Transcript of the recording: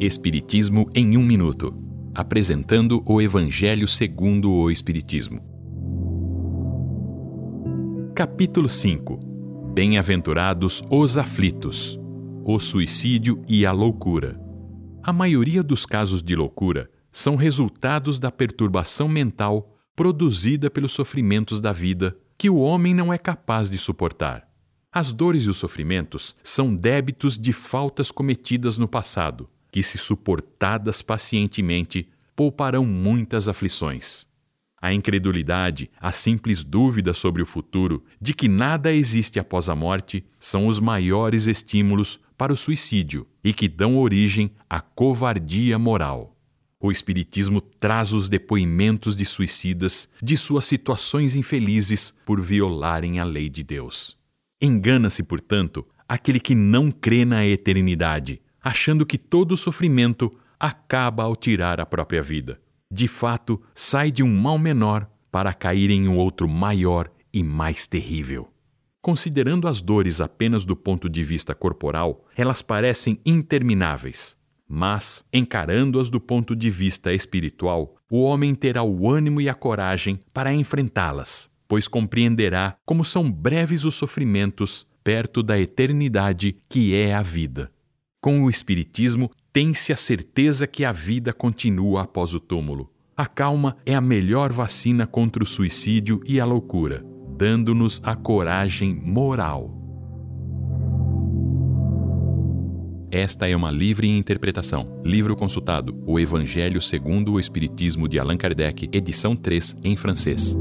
Espiritismo em um minuto, apresentando o Evangelho segundo o Espiritismo. Capítulo 5. Bem-aventurados os aflitos, o suicídio e a loucura. A maioria dos casos de loucura são resultados da perturbação mental produzida pelos sofrimentos da vida que o homem não é capaz de suportar. As dores e os sofrimentos são débitos de faltas cometidas no passado, que, se suportadas pacientemente, pouparão muitas aflições. A incredulidade, a simples dúvida sobre o futuro, de que nada existe após a morte, são os maiores estímulos para o suicídio e que dão origem à covardia moral. O Espiritismo traz os depoimentos de suicidas de suas situações infelizes por violarem a lei de Deus. Engana-se, portanto, aquele que não crê na eternidade, achando que todo sofrimento acaba ao tirar a própria vida. De fato, sai de um mal menor para cair em um outro maior e mais terrível. Considerando as dores apenas do ponto de vista corporal, elas parecem intermináveis. Mas, encarando-as do ponto de vista espiritual, o homem terá o ânimo e a coragem para enfrentá-las, pois compreenderá como são breves os sofrimentos perto da eternidade que é a vida. Com o Espiritismo, tem-se a certeza que a vida continua após o túmulo. A calma é a melhor vacina contra o suicídio e a loucura, dando-nos a coragem moral. Esta é uma livre interpretação. Livro consultado: O Evangelho segundo o Espiritismo de Allan Kardec, edição 3, em francês.